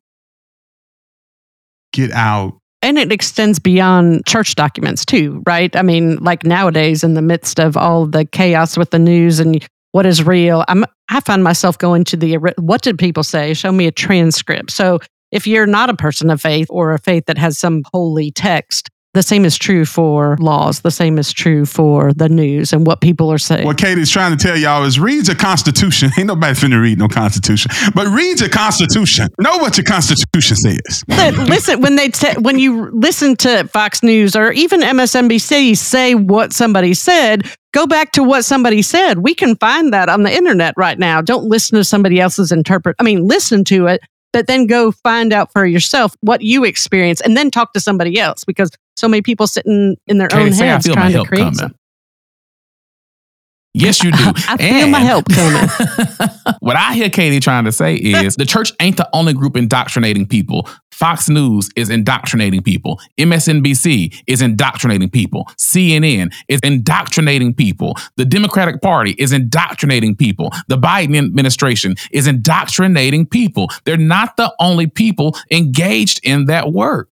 B: Get out.
C: and it extends beyond church documents too, right? I mean, like nowadays, in the midst of all the chaos with the news and what is real, I'm I find myself going to the what did people say? Show me a transcript. So if you're not a person of faith or a faith that has some holy text, the same is true for laws. The same is true for the news and what people are saying.
B: What Katie's trying to tell y'all is read your Constitution. *laughs* Ain't nobody finna read no Constitution, but read your Constitution. Know what your Constitution says. *laughs*
C: that listen when they te- when you listen to Fox News or even MSNBC say what somebody said, go back to what somebody said. We can find that on the internet right now. Don't listen to somebody else's interpret. I mean, listen to it, but then go find out for yourself what you experience, and then talk to somebody else because so many people sitting in their
A: Katie,
C: own
A: say I
C: heads
A: feel my
C: trying to create
A: coming.
C: something.
A: Yes, you do. *laughs*
C: I feel my help coming. *laughs*
A: what I hear Katie trying to say is the church ain't the only group indoctrinating people. Fox News is indoctrinating people. MSNBC is indoctrinating people. CNN is indoctrinating people. The Democratic Party is indoctrinating people. The Biden administration is indoctrinating people. They're not the only people engaged in that work.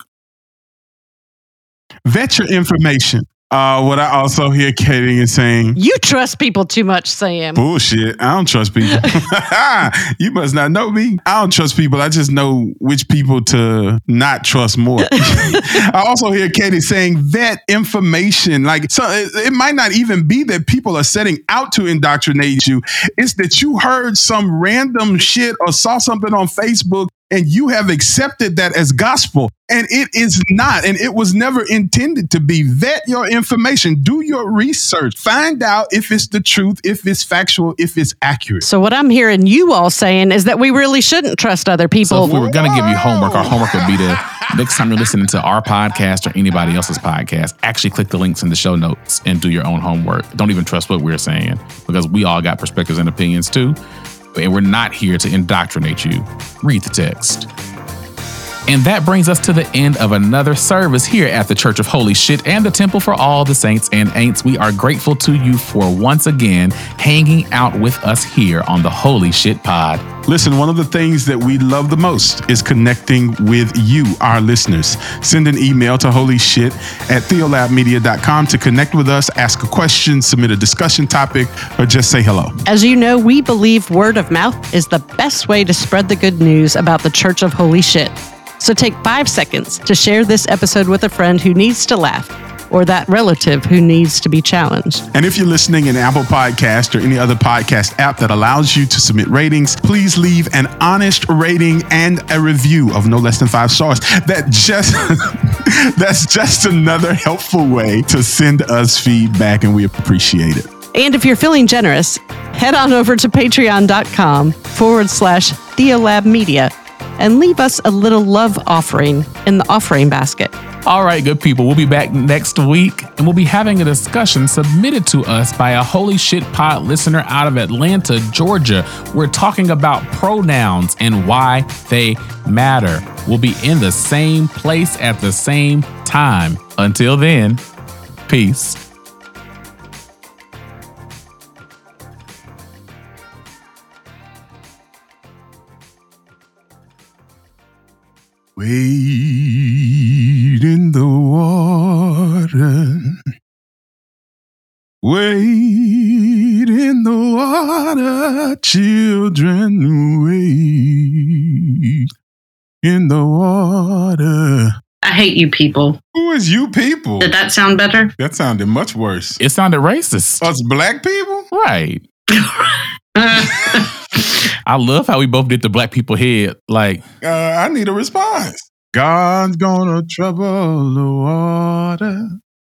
B: Vet your information. Uh, what I also hear Katie is saying,
C: You trust people too much, Sam.
B: bullshit. I don't trust people. *laughs* you must not know me. I don't trust people. I just know which people to not trust more. *laughs* *laughs* I also hear Katie saying vet information. Like, so it, it might not even be that people are setting out to indoctrinate you. It's that you heard some random shit or saw something on Facebook and you have accepted that as gospel. And it is not, and it was never intended to be. Vet your information, do your research, find out if it's the truth, if it's factual, if it's accurate.
C: So what I'm hearing you all saying is that we really shouldn't trust other
A: So
C: people.
A: if we were going to give you homework, our homework would be to *laughs* next time you're listening to our podcast or anybody else's podcast, actually click the links in the show notes and do your own homework. Don't even trust what we're saying because we all got perspectives and opinions too. And we're not here to indoctrinate you. Read the text. And that brings us to the end of another service here at the Church of Holy Shit and the Temple for All the Saints and Ain'ts. We are grateful to you for once again hanging out with us here on the Holy Shit Pod.
B: Listen, one of the things that we love the most is connecting with you, our listeners. Send an email to holyshit at theolabmedia.com to connect with us, ask a question, submit a discussion topic, or just say hello.
C: As you know, we believe word of mouth is the best way to spread the good news about the Church of Holy Shit. So take five seconds to share this episode with a friend who needs to laugh or that relative who needs to be challenged.
B: And if you're listening in Apple Podcast or any other podcast app that allows you to submit ratings, please leave an honest rating and a review of no less than five stars. That just *laughs* that's just another helpful way to send us feedback, and we appreciate it.
C: And if you're feeling generous, head on over to patreon.com forward slash Theolab Media and leave us a little love offering in the offering basket.
A: All right, good people. We'll be back next week and we'll be having a discussion submitted to us by a Holy Shit Pod listener out of Atlanta, Georgia. We're talking about pronouns and why they matter. We'll be in the same place at the same time. Until then, peace.
B: Wade in the water. Wade in the water, children. Wade in the water.
D: I hate you people.
B: Who is you people?
D: Did that sound better?
B: That sounded much worse.
A: It sounded racist.
B: Us black people?
A: Right. *laughs* I love how we both did the black people head. Like,
B: Uh, I need a response. God's gonna trouble the water.